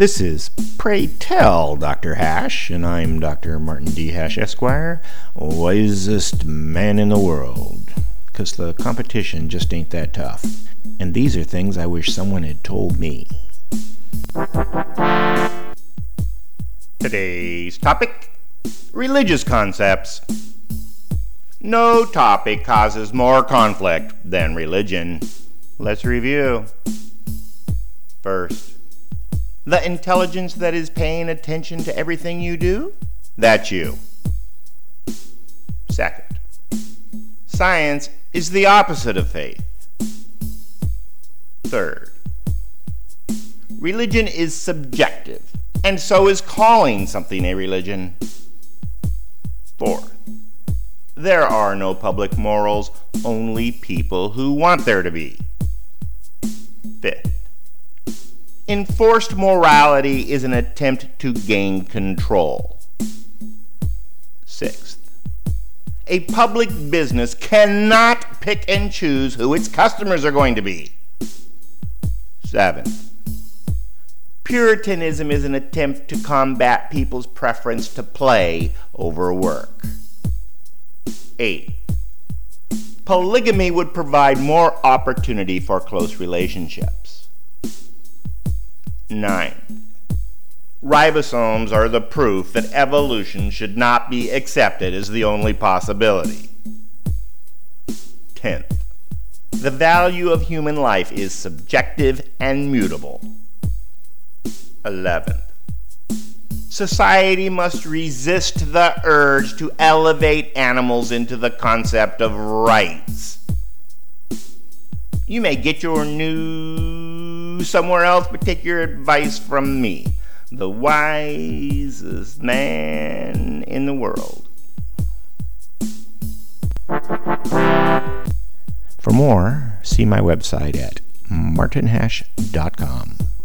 This is Pray Tell Dr. Hash, and I'm Dr. Martin D. Hash, Esquire, wisest man in the world. Because the competition just ain't that tough. And these are things I wish someone had told me. Today's topic religious concepts. No topic causes more conflict than religion. Let's review. First, the intelligence that is paying attention to everything you do? That's you. Second, science is the opposite of faith. Third, religion is subjective, and so is calling something a religion. Fourth, there are no public morals, only people who want there to be. Fifth, enforced morality is an attempt to gain control. Sixth, a public business cannot pick and choose who its customers are going to be. Seventh, Puritanism is an attempt to combat people's preference to play over work. 8. Polygamy would provide more opportunity for close relationships. 9. Ribosomes are the proof that evolution should not be accepted as the only possibility. 10th. The value of human life is subjective and mutable. 11th. Society must resist the urge to elevate animals into the concept of rights. You may get your news somewhere else, but take your advice from me, the wisest man in the world. For more, see my website at martinhash.com.